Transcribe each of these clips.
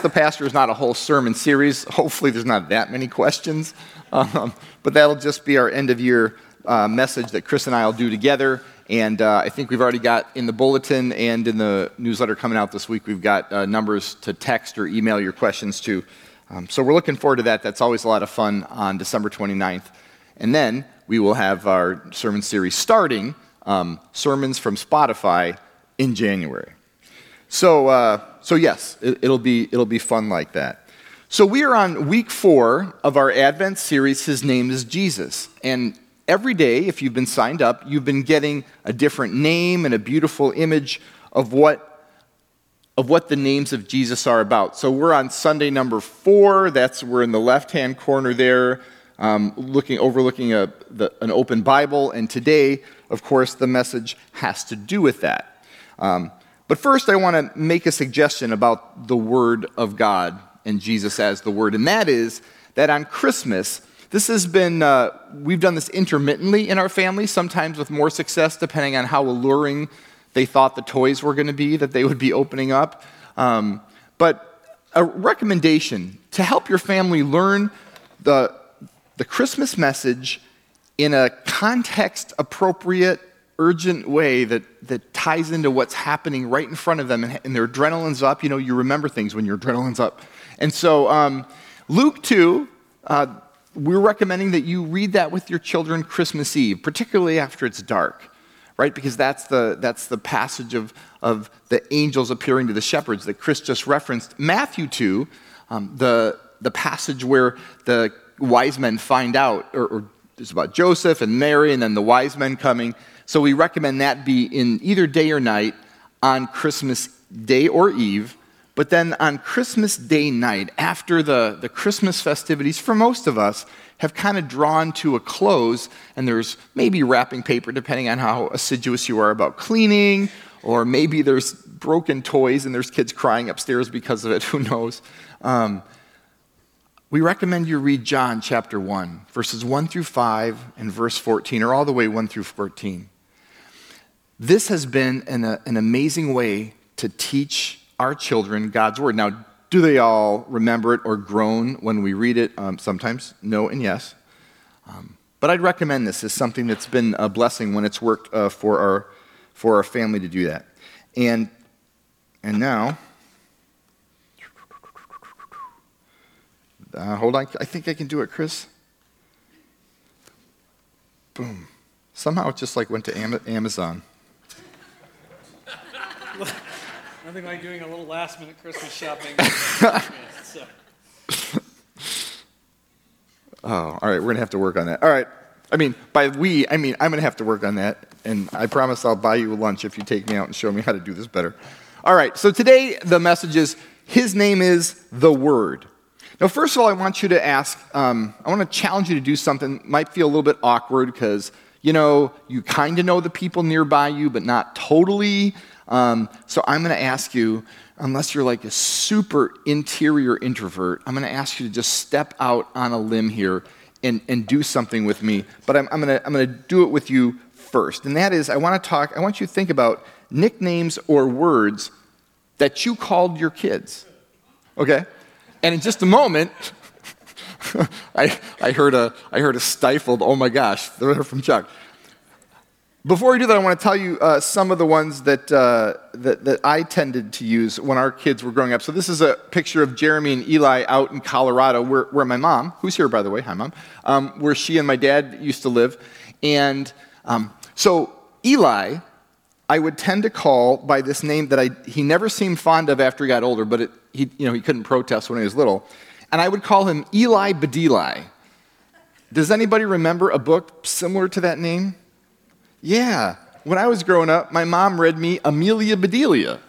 Ask the Pastor is not a whole sermon series. Hopefully, there's not that many questions. Um, but that'll just be our end of year uh, message that Chris and I will do together. And uh, I think we've already got in the bulletin and in the newsletter coming out this week, we've got uh, numbers to text or email your questions to. Um, so we're looking forward to that. That's always a lot of fun on December 29th. And then we will have our sermon series starting um, sermons from Spotify in January. So, uh, so yes, it, will be, it'll be fun like that. So we are on week four of our Advent series, His Name is Jesus. And every day, if you've been signed up, you've been getting a different name and a beautiful image of what, of what the names of Jesus are about. So we're on Sunday number four. That's we're in the left-hand corner there, um, looking overlooking a, the, an open Bible. And today, of course, the message has to do with that. Um, but first, I want to make a suggestion about the Word of God and Jesus as the Word, and that is that on Christmas, this has been, uh, we've done this intermittently in our family, sometimes with more success depending on how alluring they thought the toys were going to be that they would be opening up. Um, but a recommendation to help your family learn the, the Christmas message in a context appropriate urgent way that, that ties into what's happening right in front of them and, and their adrenaline's up. You know, you remember things when your adrenaline's up. And so, um, Luke 2, uh, we're recommending that you read that with your children Christmas Eve, particularly after it's dark, right? Because that's the, that's the passage of, of the angels appearing to the shepherds that Chris just referenced. Matthew 2, um, the, the passage where the wise men find out, or, or it's about Joseph and Mary and then the wise men coming. So we recommend that be in either day or night on Christmas Day or Eve. But then on Christmas Day night, after the, the Christmas festivities, for most of us, have kind of drawn to a close, and there's maybe wrapping paper, depending on how assiduous you are about cleaning, or maybe there's broken toys and there's kids crying upstairs because of it, who knows. Um, we recommend you read John chapter 1, verses 1 through 5 and verse 14, or all the way 1 through 14. This has been an, uh, an amazing way to teach our children God's word. Now, do they all remember it or groan when we read it? Um, sometimes, no and yes. Um, but I'd recommend this as something that's been a blessing when it's worked uh, for, our, for our family to do that. And, and now, uh, hold on, I think I can do it, Chris. Boom. Somehow it just like went to Amazon. Nothing like doing a little last minute Christmas shopping. so. Oh, all right. We're going to have to work on that. All right. I mean, by we, I mean, I'm going to have to work on that. And I promise I'll buy you lunch if you take me out and show me how to do this better. All right. So today, the message is His name is the Word. Now, first of all, I want you to ask, um, I want to challenge you to do something. Might feel a little bit awkward because, you know, you kind of know the people nearby you, but not totally. Um, so I'm going to ask you, unless you're like a super interior introvert, I'm going to ask you to just step out on a limb here and, and do something with me. But I'm, I'm going to do it with you first. And that is, I want to talk, I want you to think about nicknames or words that you called your kids. Okay? And in just a moment, I, I, heard a, I heard a stifled, oh my gosh, from Chuck. Before we do that, I want to tell you uh, some of the ones that, uh, that, that, I tended to use when our kids were growing up. So, this is a picture of Jeremy and Eli out in Colorado, where, where my mom, who's here by the way, hi mom, um, where she and my dad used to live. And um, so, Eli, I would tend to call by this name that I, he never seemed fond of after he got older, but it, he, you know, he couldn't protest when he was little. And I would call him Eli Badeli. Does anybody remember a book similar to that name? Yeah. When I was growing up, my mom read me Amelia Bedelia.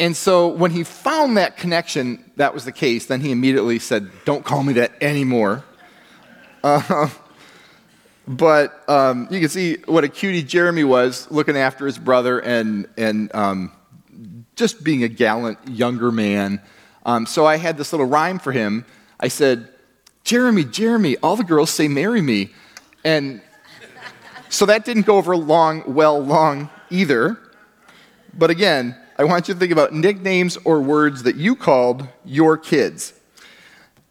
And so when he found that connection, that was the case, then he immediately said, Don't call me that anymore. Uh, but um, you can see what a cutie Jeremy was looking after his brother and, and um, just being a gallant younger man. Um, so I had this little rhyme for him. I said, Jeremy, Jeremy, all the girls say marry me. And so that didn't go over long, well, long either. But again, I want you to think about nicknames or words that you called your kids.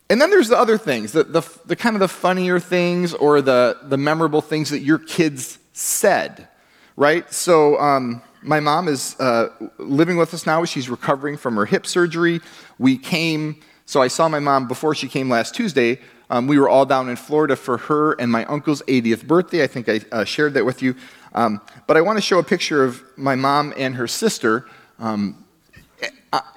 And then there's the other things, the, the, the kind of the funnier things or the, the memorable things that your kids said, right? So, um, my mom is uh, living with us now. She's recovering from her hip surgery. We came, so I saw my mom before she came last Tuesday. Um, we were all down in Florida for her and my uncle's 80th birthday. I think I uh, shared that with you. Um, but I want to show a picture of my mom and her sister. Um,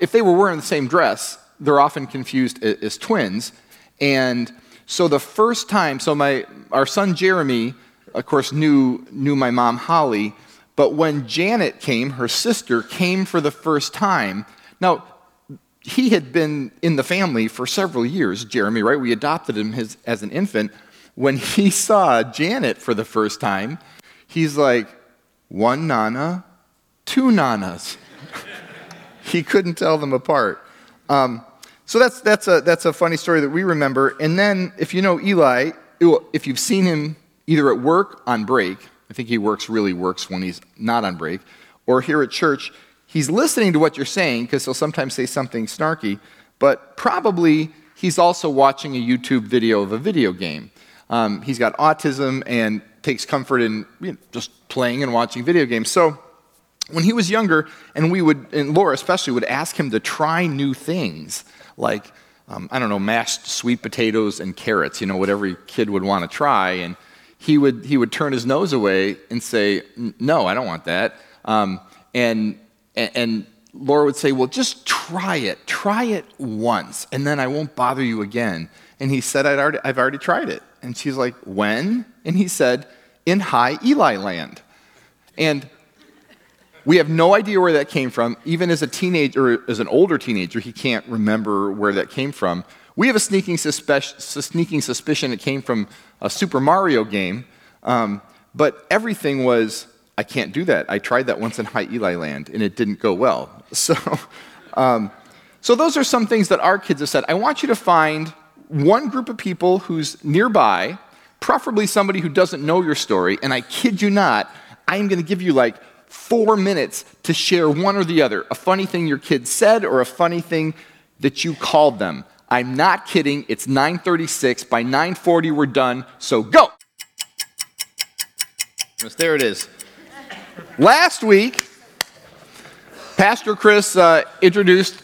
if they were wearing the same dress, they're often confused as twins. And so the first time, so my our son Jeremy, of course, knew knew my mom Holly. But when Janet came, her sister came for the first time. Now, he had been in the family for several years, Jeremy, right? We adopted him as an infant. When he saw Janet for the first time, he's like, one Nana, two Nanas. he couldn't tell them apart. Um, so that's, that's, a, that's a funny story that we remember. And then, if you know Eli, if you've seen him either at work on break, I think he works really works when he's not on break. Or here at church, he's listening to what you're saying because he'll sometimes say something snarky, but probably he's also watching a YouTube video of a video game. Um, he's got autism and takes comfort in you know, just playing and watching video games. So when he was younger, and we would, and Laura especially, would ask him to try new things, like, um, I don't know, mashed sweet potatoes and carrots, you know, what every kid would want to try. And he would, he would turn his nose away and say, No, I don't want that. Um, and, and Laura would say, Well, just try it. Try it once, and then I won't bother you again. And he said, I'd already, I've already tried it. And she's like, When? And he said, In high Eli land. And we have no idea where that came from. Even as a teenager, as an older teenager, he can't remember where that came from. We have a sneaking, suspe- sneaking suspicion it came from a Super Mario game, um, but everything was, I can't do that. I tried that once in High Eli Land, and it didn't go well. So, um, so those are some things that our kids have said. I want you to find one group of people who's nearby, preferably somebody who doesn't know your story, and I kid you not, I am going to give you like four minutes to share one or the other a funny thing your kid said or a funny thing that you called them. I'm not kidding. It's 9:36. By 9:40 we're done. So go. There it is. Last week, Pastor Chris uh, introduced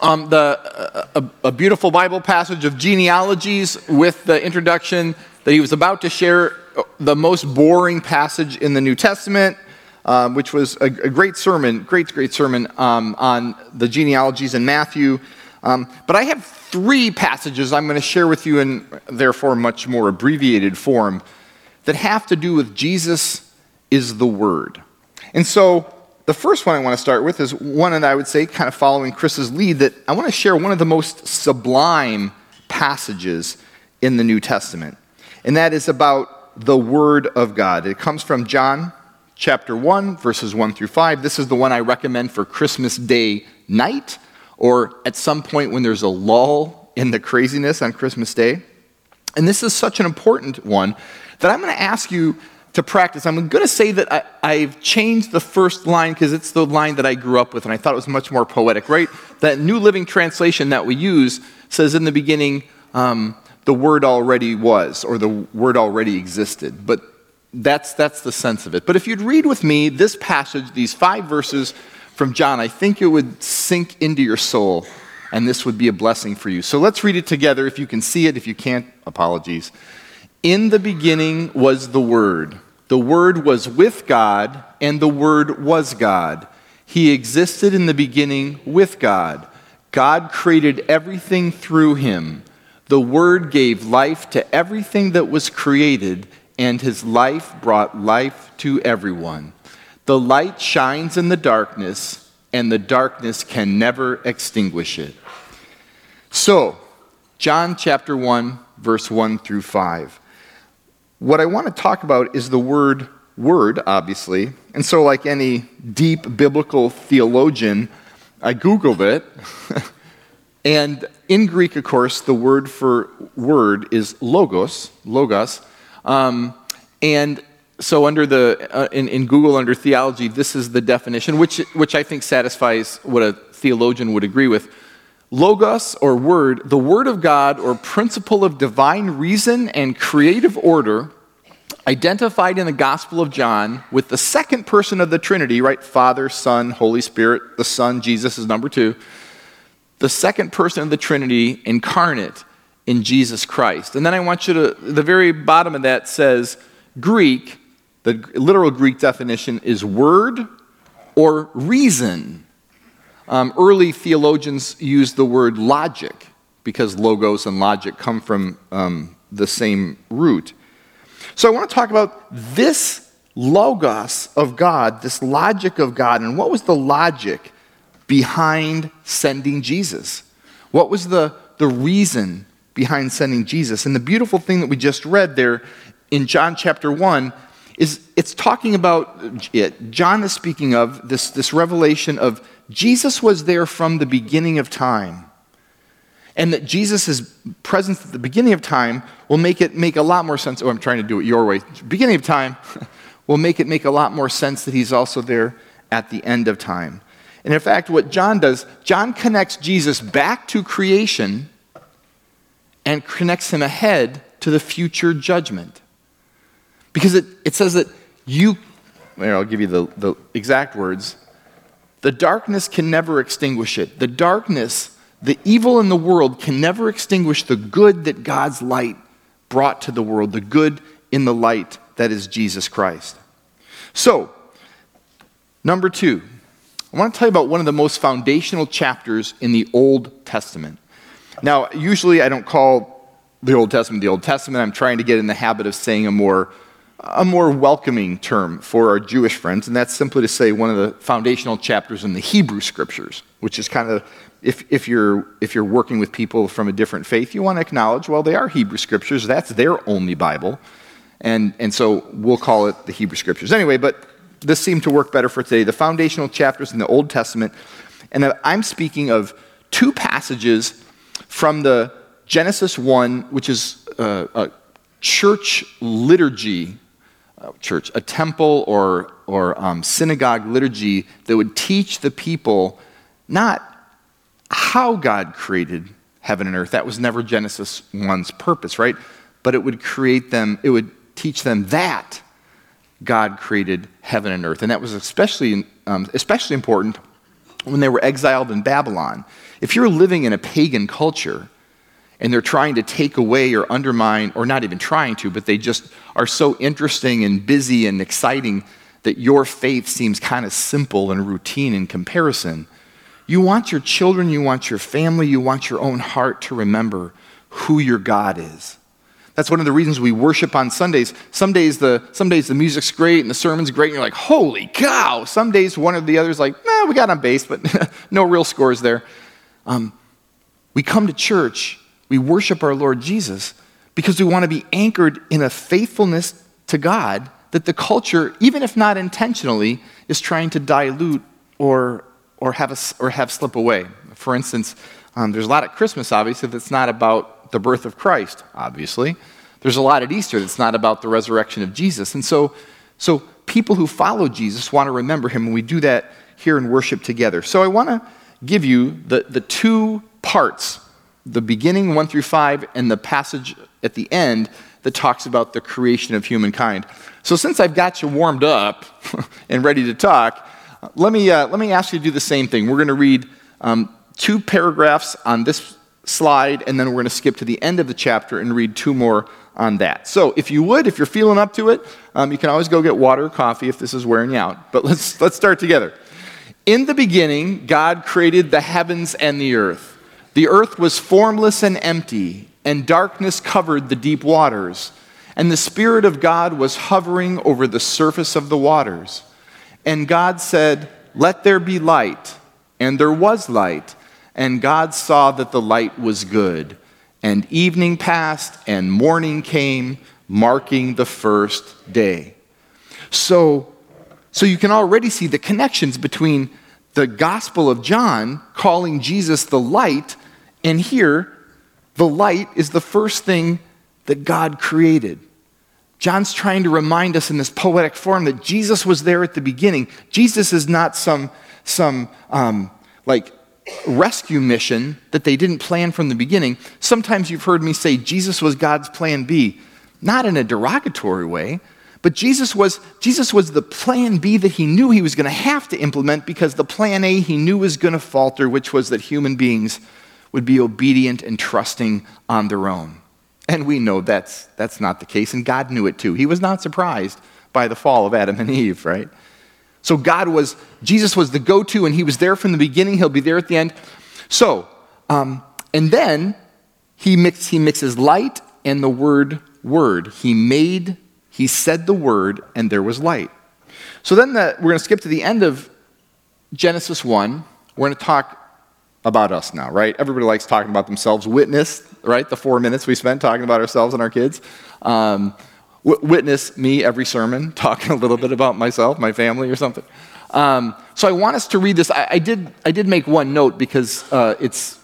um, the, uh, a, a, beautiful Bible passage of genealogies with the introduction that he was about to share uh, the most boring passage in the New Testament, um, which was a, a, great sermon, great, great sermon um, on the genealogies in Matthew. Um, but I have three passages I'm going to share with you in, therefore, much more abbreviated form that have to do with Jesus is the Word. And so, the first one I want to start with is one that I would say, kind of following Chris's lead, that I want to share one of the most sublime passages in the New Testament. And that is about the Word of God. It comes from John chapter 1, verses 1 through 5. This is the one I recommend for Christmas Day night or at some point when there's a lull in the craziness on Christmas Day. And this is such an important one that I'm going to ask you to practice. I'm going to say that I, have changed the first line because it's the line that I grew up with and I thought it was much more poetic, right? That New Living Translation that we use says in the beginning, um, the word already was, or the word already existed. But that's, that's the sense of it. But if you'd read with me this passage, these five verses from John, I think it would sink into your soul and this would be a blessing for you. So let's read it together. If you can see it, if you can't, apologies. In the beginning was the Word. The Word was with God, and the Word was God. He existed in the beginning with God. God created everything through him. The Word gave life to everything that was created, and his life brought life to everyone. The light shines in the darkness, and the darkness can never extinguish it. So, John chapter 1, verse 1 through 5. What I want to talk about is the word word, obviously. And so, like any deep biblical theologian, I Googled it. and in Greek, of course, the word for word is logos, logos. Um, and so under the uh, in, in Google under theology, this is the definition, which which I think satisfies what a theologian would agree with. Logos or word, the word of God or principle of divine reason and creative order, identified in the Gospel of John with the second person of the Trinity, right? Father, Son, Holy Spirit. The Son, Jesus, is number two. The second person of the Trinity incarnate in Jesus Christ. And then I want you to, the very bottom of that says Greek, the literal Greek definition is word or reason. Um, early theologians used the word logic because logos and logic come from um, the same root. So I want to talk about this logos of God, this logic of God, and what was the logic behind sending Jesus? What was the, the reason behind sending Jesus? And the beautiful thing that we just read there in John chapter 1 is it's talking about it. John is speaking of this, this revelation of Jesus was there from the beginning of time. And that Jesus' presence at the beginning of time will make it make a lot more sense. Oh, I'm trying to do it your way. Beginning of time will make it make a lot more sense that he's also there at the end of time. And in fact, what John does, John connects Jesus back to creation and connects him ahead to the future judgment. Because it, it says that you, there, I'll give you the, the exact words. The darkness can never extinguish it. The darkness, the evil in the world can never extinguish the good that God's light brought to the world, the good in the light that is Jesus Christ. So, number two, I want to tell you about one of the most foundational chapters in the Old Testament. Now, usually I don't call the Old Testament the Old Testament. I'm trying to get in the habit of saying a more a more welcoming term for our Jewish friends, and that's simply to say one of the foundational chapters in the Hebrew Scriptures, which is kind of if, if, you're, if you're working with people from a different faith, you want to acknowledge, well, they are Hebrew Scriptures. That's their only Bible. And, and so we'll call it the Hebrew Scriptures. Anyway, but this seemed to work better for today. The foundational chapters in the Old Testament. And I'm speaking of two passages from the Genesis 1, which is a, a church liturgy church, a temple or, or um, synagogue liturgy that would teach the people not how God created heaven and earth. That was never Genesis 1's purpose, right? But it would create them, it would teach them that God created heaven and earth. And that was especially, um, especially important when they were exiled in Babylon. If you're living in a pagan culture, and they're trying to take away or undermine, or not even trying to, but they just are so interesting and busy and exciting that your faith seems kind of simple and routine in comparison. You want your children, you want your family, you want your own heart to remember who your God is. That's one of the reasons we worship on Sundays. Some days the, some days the music's great and the sermon's great, and you're like, holy cow. Some days one or the other's like, nah, we got on base, but no real scores there. Um, we come to church we worship our Lord Jesus because we want to be anchored in a faithfulness to God that the culture, even if not intentionally, is trying to dilute or, or, have, a, or have slip away. For instance, um, there's a lot at Christmas, obviously, that's not about the birth of Christ, obviously. There's a lot at Easter that's not about the resurrection of Jesus. And so, so people who follow Jesus want to remember him, and we do that here in worship together. So I want to give you the, the two parts the beginning 1 through 5 and the passage at the end that talks about the creation of humankind. So, since I've got you warmed up and ready to talk, let me, uh, let me ask you to do the same thing. We're going to read um, two paragraphs on this slide, and then we're going to skip to the end of the chapter and read two more on that. So, if you would, if you're feeling up to it, um, you can always go get water or coffee if this is wearing you out. But let's, let's start together. In the beginning, God created the heavens and the earth. The earth was formless and empty, and darkness covered the deep waters. And the Spirit of God was hovering over the surface of the waters. And God said, Let there be light. And there was light. And God saw that the light was good. And evening passed, and morning came, marking the first day. So, so you can already see the connections between the Gospel of John calling Jesus the light and here, the light is the first thing that God created. John's trying to remind us in this poetic form that Jesus was there at the beginning. Jesus is not some, some um, like rescue mission that they didn't plan from the beginning. Sometimes you've heard me say Jesus was God's plan B, not in a derogatory way, but Jesus was, Jesus was the plan B that he knew he was going to have to implement because the plan A he knew was going to falter, which was that human beings would be obedient and trusting on their own. And we know that's, that's not the case, and God knew it too. He was not surprised by the fall of Adam and Eve, right? So God was, Jesus was the go to, and he was there from the beginning. He'll be there at the end. So, um, and then he, mix, he mixes light and the word word. He made he said the word, and there was light. So then the, we're going to skip to the end of Genesis 1. We're going to talk about us now, right? Everybody likes talking about themselves. Witness, right? The four minutes we spent talking about ourselves and our kids. Um, w- witness me every sermon, talking a little bit about myself, my family, or something. Um, so I want us to read this. I, I, did, I did make one note because uh, it's,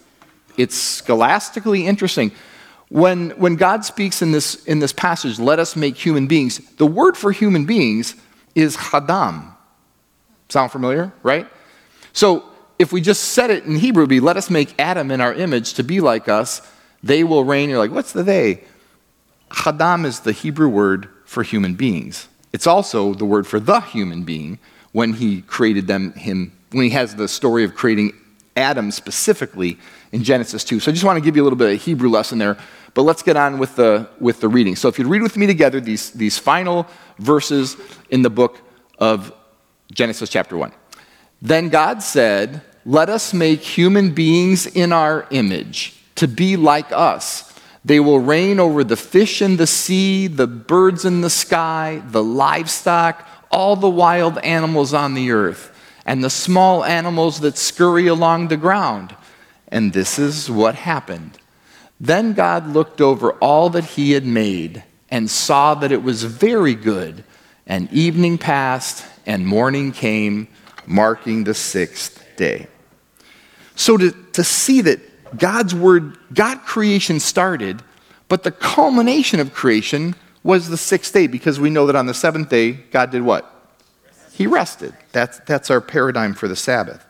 it's scholastically interesting. When, when God speaks in this, in this passage, let us make human beings, the word for human beings is Hadam. Sound familiar, right? So if we just said it in Hebrew, be let us make Adam in our image to be like us, they will reign. You're like, what's the they? Hadam is the Hebrew word for human beings. It's also the word for the human being when he created them, him, when he has the story of creating Adam specifically in Genesis 2. So I just want to give you a little bit of Hebrew lesson there but let's get on with the, with the reading. So if you'd read with me together these, these final verses in the book of Genesis chapter 1. Then God said, Let us make human beings in our image to be like us. They will reign over the fish in the sea, the birds in the sky, the livestock, all the wild animals on the earth, and the small animals that scurry along the ground. And this is what happened. Then God looked over all that he had made and saw that it was very good. And evening passed and morning came, marking the sixth day. So to, to see that God's word, God creation started, but the culmination of creation was the sixth day because we know that on the seventh day, God did what? He rested. That's, that's our paradigm for the Sabbath.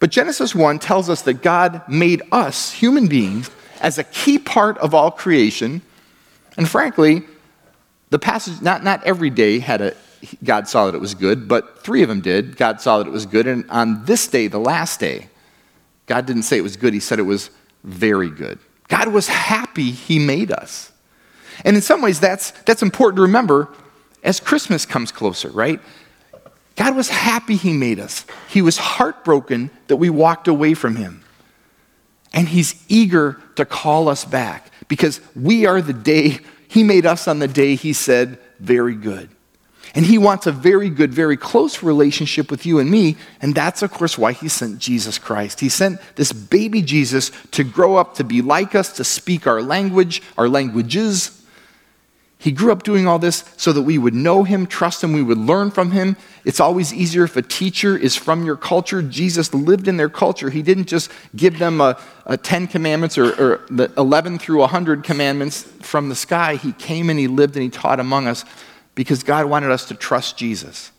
But Genesis 1 tells us that God made us, human beings, as a key part of all creation. And frankly, the passage, not, not every day had a, God saw that it was good, but three of them did. God saw that it was good. And on this day, the last day, God didn't say it was good, He said it was very good. God was happy He made us. And in some ways, that's, that's important to remember as Christmas comes closer, right? God was happy He made us. He was heartbroken that we walked away from Him. And he's eager to call us back because we are the day, he made us on the day he said, very good. And he wants a very good, very close relationship with you and me. And that's, of course, why he sent Jesus Christ. He sent this baby Jesus to grow up to be like us, to speak our language, our languages, he grew up doing all this so that we would know him, trust him, we would learn from him. It's always easier if a teacher is from your culture. Jesus lived in their culture. He didn't just give them a, a 10 commandments or, or the 11 through 100 commandments from the sky. He came and he lived and he taught among us because God wanted us to trust Jesus.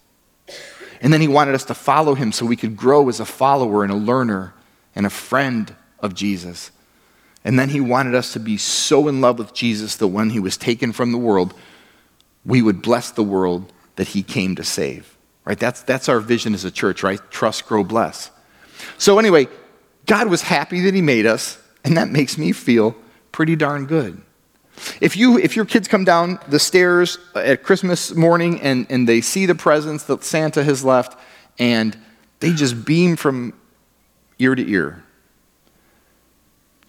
And then he wanted us to follow him so we could grow as a follower and a learner and a friend of Jesus. And then he wanted us to be so in love with Jesus that when he was taken from the world, we would bless the world that he came to save. Right? That's, that's our vision as a church, right? Trust, grow, bless. So, anyway, God was happy that he made us, and that makes me feel pretty darn good. If, you, if your kids come down the stairs at Christmas morning and, and they see the presents that Santa has left, and they just beam from ear to ear,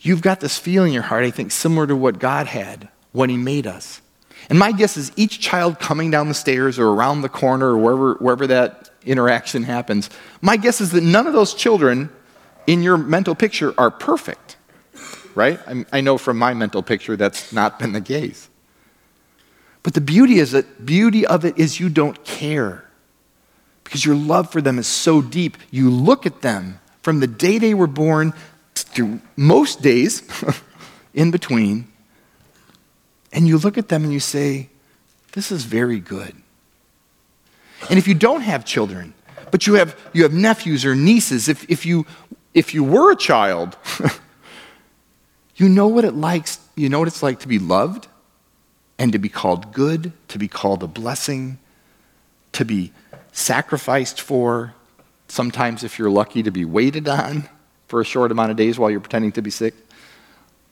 you've got this feeling in your heart, I think, similar to what God had when He made us. And my guess is each child coming down the stairs or around the corner or wherever, wherever that interaction happens, my guess is that none of those children in your mental picture are perfect, right? I, know from my mental picture that's not been the case. But the beauty is that beauty of it is you don't care because your love for them is so deep. You look at them from the day they were born through most days in between, and you look at them and you say, This is very good. And if you don't have children, but you have, you have nephews or nieces, if, if, you, if you were a child, you know what it likes, you know what it's like to be loved and to be called good, to be called a blessing, to be sacrificed for, sometimes if you're lucky to be waited on for a short amount of days while you're pretending to be sick.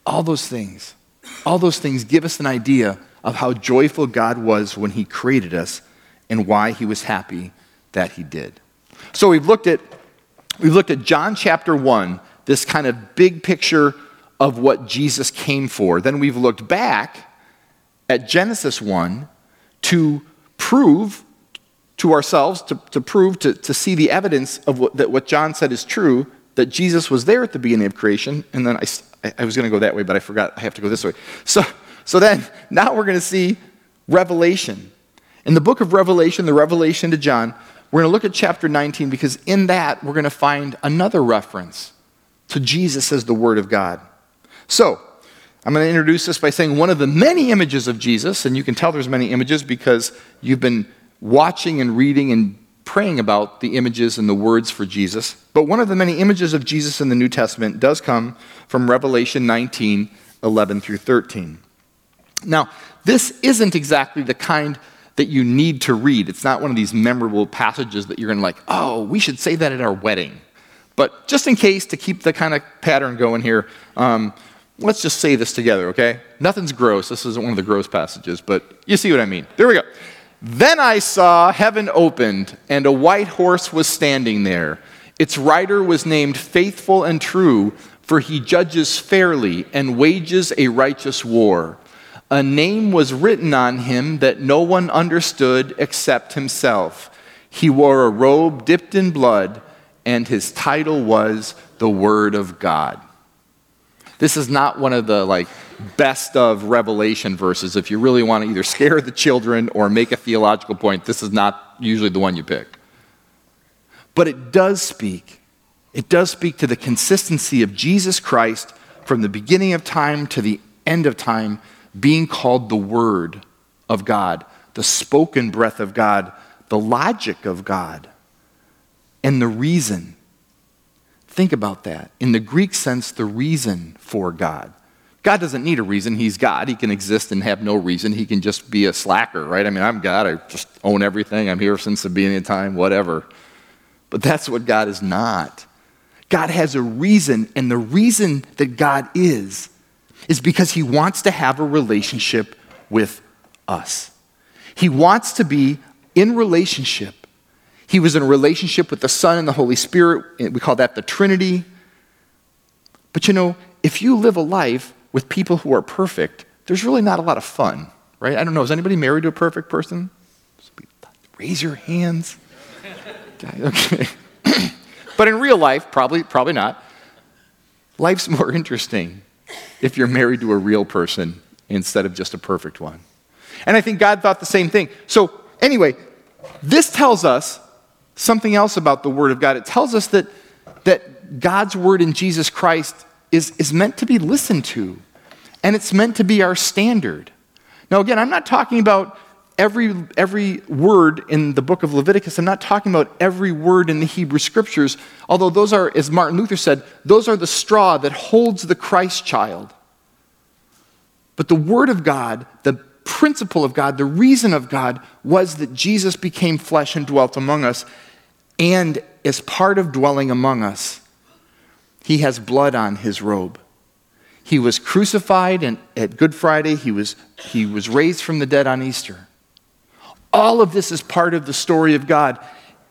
All those things, all those things give us an idea of how joyful God was when he created us and why he was happy that he did. So we've looked at we've looked at John chapter 1, this kind of big picture of what Jesus came for. Then we've looked back at Genesis 1 to prove to ourselves, to, to prove, to, to see the evidence of what, that what John said is true, that Jesus was there at the beginning of creation. And then I, I was going to go that way, but I forgot I have to go this way. So, so then, now we're going to see Revelation. In the book of Revelation, the Revelation to John, we're going to look at chapter 19 because in that we're going to find another reference to Jesus as the Word of God. So, I'm going to introduce this by saying one of the many images of Jesus, and you can tell there's many images because you've been watching and reading and praying about the images and the words for Jesus. But one of the many images of Jesus in the New Testament does come from Revelation 19 11 through 13. Now, this isn't exactly the kind that you need to read. It's not one of these memorable passages that you're going to like, oh, we should say that at our wedding. But just in case, to keep the kind of pattern going here, um, let's just say this together, okay? Nothing's gross. This isn't one of the gross passages, but you see what I mean. There we go. Then I saw heaven opened, and a white horse was standing there. Its rider was named Faithful and True, for he judges fairly and wages a righteous war. A name was written on him that no one understood except himself. He wore a robe dipped in blood, and his title was the Word of God. This is not one of the like best of revelation verses. If you really want to either scare the children or make a theological point, this is not usually the one you pick. But it does speak. It does speak to the consistency of Jesus Christ from the beginning of time to the end of time being called the Word of God, the spoken breath of God, the logic of God, and the reason. Think about that. In the Greek sense, the reason for God. God doesn't need a reason. He's God. He can exist and have no reason. He can just be a slacker, right? I mean, I'm God. I just own everything. I'm here since the beginning of time, whatever. But that's what God is not. God has a reason, and the reason that God is is because he wants to have a relationship with us. He wants to be in relationship. He was in a relationship with the Son and the Holy Spirit. We call that the Trinity. But you know, if you live a life with people who are perfect, there's really not a lot of fun, right? I don't know. Is anybody married to a perfect person? Raise your hands. Okay. but in real life, probably, probably not. Life's more interesting if you're married to a real person instead of just a perfect one. And I think God thought the same thing. So, anyway, this tells us something else about the Word of God. It tells us that, that God's Word in Jesus Christ is, is meant to be listened to, and it's meant to be our standard. Now, again, I'm not talking about every, every word in the book of Leviticus. I'm not talking about every word in the Hebrew scriptures, although those are, as Martin Luther said, those are the straw that holds the Christ child. But the Word of God, the principle of God, the reason of God was that Jesus became flesh and dwelt among us. And as part of dwelling among us, he has blood on his robe. He was crucified and at Good Friday, he was, he was raised from the dead on Easter. All of this is part of the story of God.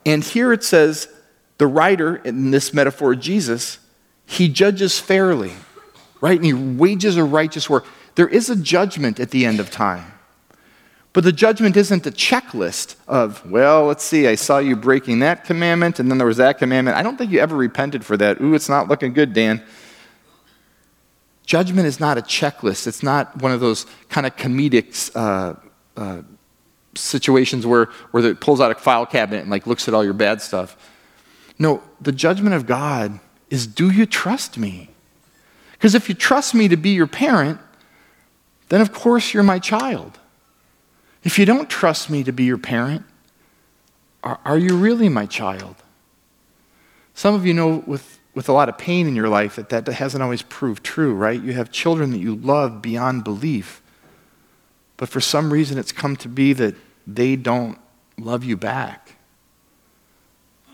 And here it says the writer, in this metaphor, Jesus, he judges fairly, right? And he wages a righteous war. There is a judgment at the end of time. But the judgment isn't a checklist of, well, let's see, I saw you breaking that commandment, and then there was that commandment. I don't think you ever repented for that. Ooh, it's not looking good, Dan. Judgment is not a checklist. It's not one of those kind of comedic uh, uh, situations where, where it pulls out a file cabinet and like looks at all your bad stuff. No, the judgment of God is do you trust me? Because if you trust me to be your parent, then of course you're my child. If you don't trust me to be your parent, are, are you really my child? Some of you know with, with a lot of pain in your life that that hasn't always proved true, right? You have children that you love beyond belief, but for some reason it's come to be that they don't love you back,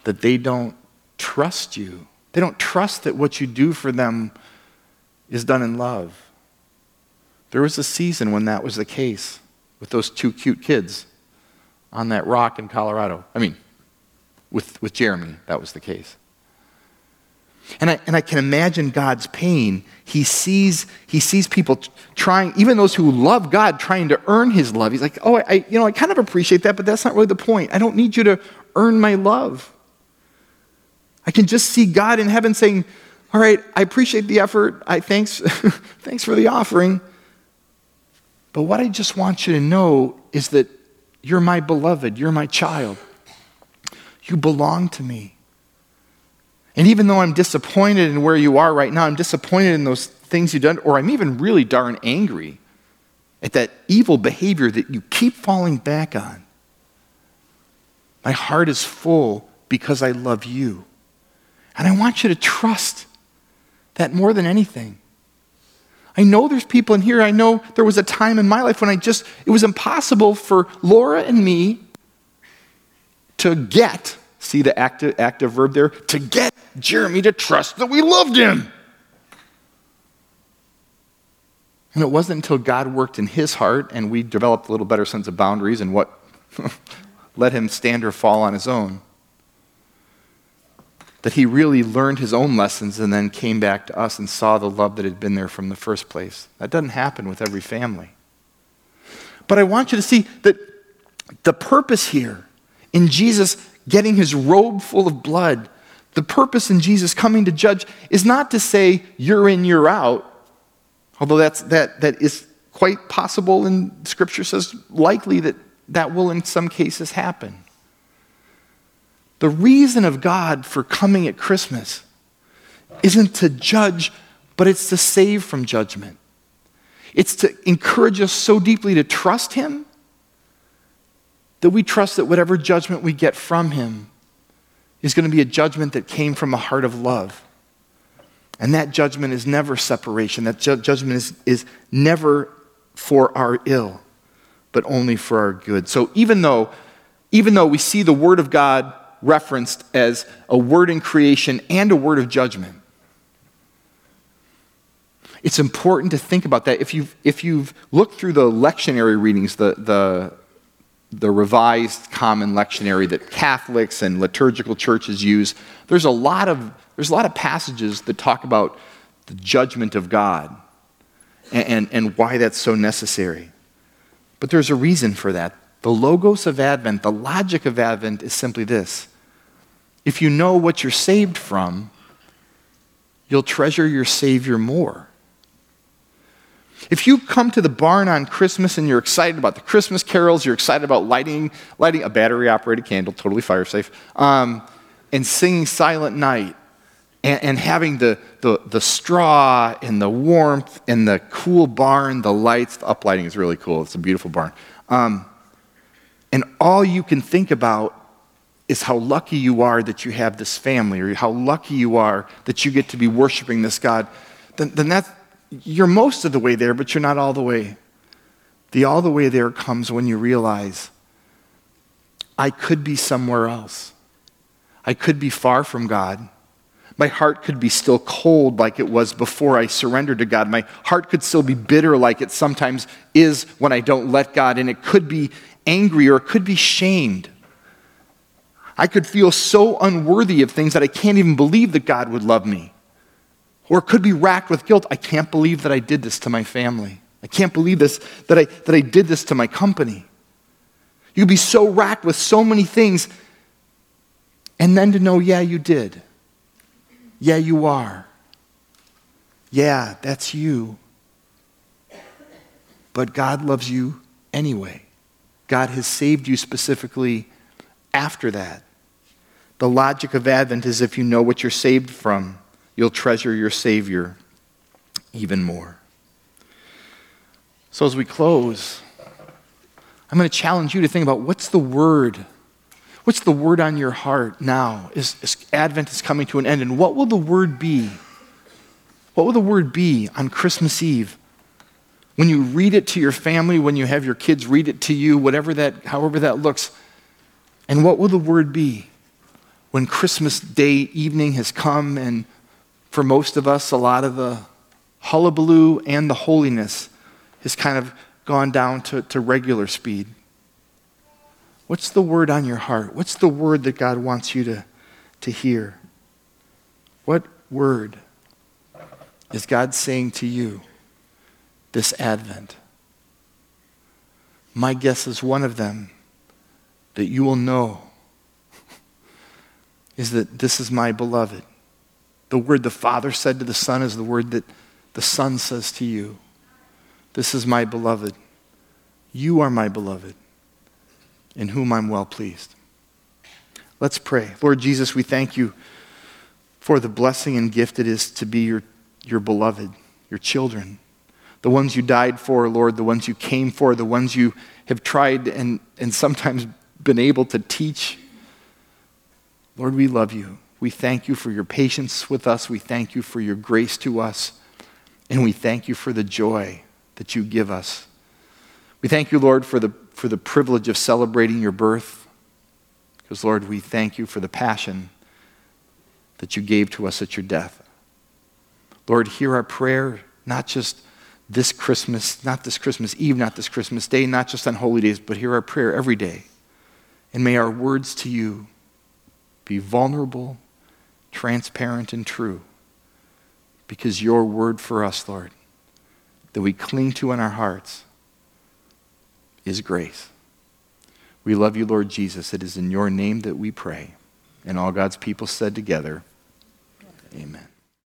that they don't trust you. They don't trust that what you do for them is done in love. There was a season when that was the case with those two cute kids on that rock in Colorado. I mean, with, with Jeremy, that was the case. And I, and I can imagine God's pain. He sees, he sees people trying, even those who love God, trying to earn his love. He's like, oh, I, you know, I kind of appreciate that, but that's not really the point. I don't need you to earn my love. I can just see God in heaven saying, all right, I appreciate the effort. I thanks, thanks for the offering. But what I just want you to know is that you're my beloved, you're my child. You belong to me. And even though I'm disappointed in where you are right now, I'm disappointed in those things you've done, or I'm even really darn angry at that evil behavior that you keep falling back on. My heart is full because I love you. And I want you to trust that more than anything. I know there's people in here, I know there was a time in my life when I just, it was impossible for Laura and me to get, see the active, active verb there, to get Jeremy to trust that we loved him. And it wasn't until God worked in his heart and we developed a little better sense of boundaries and what let him stand or fall on his own that he really learned his own lessons and then came back to us and saw the love that had been there from the first place. That doesn't happen with every family. But I want you to see that the purpose here in Jesus getting his robe full of blood, the purpose in Jesus coming to judge is not to say you're in, you're out, although that's, that, that is quite possible and Scripture says likely that that will in some cases happen. The reason of God for coming at Christmas isn't to judge, but it's to save from judgment. It's to encourage us so deeply to trust Him that we trust that whatever judgment we get from Him is going to be a judgment that came from a heart of love. And that judgment is never separation. That ju- judgment is, is never for our ill, but only for our good. So even though, even though we see the Word of God referenced as a word in creation and a word of judgment. It's important to think about that. If you've, if you've looked through the lectionary readings, the, the, the revised common lectionary that Catholics and liturgical churches use, there's a lot of, there's a lot of passages that talk about the judgment of God and, and, and why that's so necessary. But there's a reason for that. The logos of Advent, the logic of Advent is simply this if you know what you're saved from, you'll treasure your Savior more. If you come to the barn on Christmas and you're excited about the Christmas carols, you're excited about lighting, lighting a battery operated candle, totally fire safe, um, and singing Silent Night, and, and having the, the, the straw and the warmth and the cool barn, the lights, the uplighting is really cool. It's a beautiful barn. Um, and all you can think about is how lucky you are that you have this family, or how lucky you are that you get to be worshiping this God, then, then that, you're most of the way there, but you're not all the way. The all the way there comes when you realize I could be somewhere else. I could be far from God. My heart could be still cold like it was before I surrendered to God. My heart could still be bitter like it sometimes is when I don't let God in. It could be angry or it could be shamed. I could feel so unworthy of things that I can't even believe that God would love me. Or could be racked with guilt. I can't believe that I did this to my family. I can't believe this, that I, that I did this to my company. You could be so racked with so many things, and then to know, yeah, you did. Yeah, you are. Yeah, that's you. But God loves you anyway. God has saved you specifically after that. The logic of Advent is if you know what you're saved from, you'll treasure your Savior even more. So, as we close, I'm going to challenge you to think about what's the word? What's the word on your heart now as, as Advent is coming to an end? And what will the word be? What will the word be on Christmas Eve? When you read it to your family, when you have your kids read it to you, whatever that, however that looks. And what will the word be when Christmas Day evening has come and for most of us, a lot of the hullabaloo and the holiness has kind of gone down to, to regular speed. What's the word on your heart? What's the word that God wants you to, to hear? What word is God saying to you this Advent? My guess is one of them that you will know is that this is my beloved. The word the Father said to the Son is the word that the Son says to you. This is my beloved. You are my beloved, in whom I'm well pleased. Let's pray. Lord Jesus, we thank you for the blessing and gift it is to be your, your beloved, your children, the ones you died for, Lord, the ones you came for, the ones you have tried and, and sometimes been able to teach. Lord, we love you. We thank you for your patience with us. We thank you for your grace to us. And we thank you for the joy that you give us. We thank you, Lord, for the, for the privilege of celebrating your birth. Because, Lord, we thank you for the passion that you gave to us at your death. Lord, hear our prayer, not just this Christmas, not this Christmas Eve, not this Christmas Day, not just on holy days, but hear our prayer every day. And may our words to you be vulnerable, transparent, and true. Because your word for us, Lord, that we cling to in our hearts is grace. We love you, Lord Jesus. It is in your name that we pray. And all God's people said together, Amen.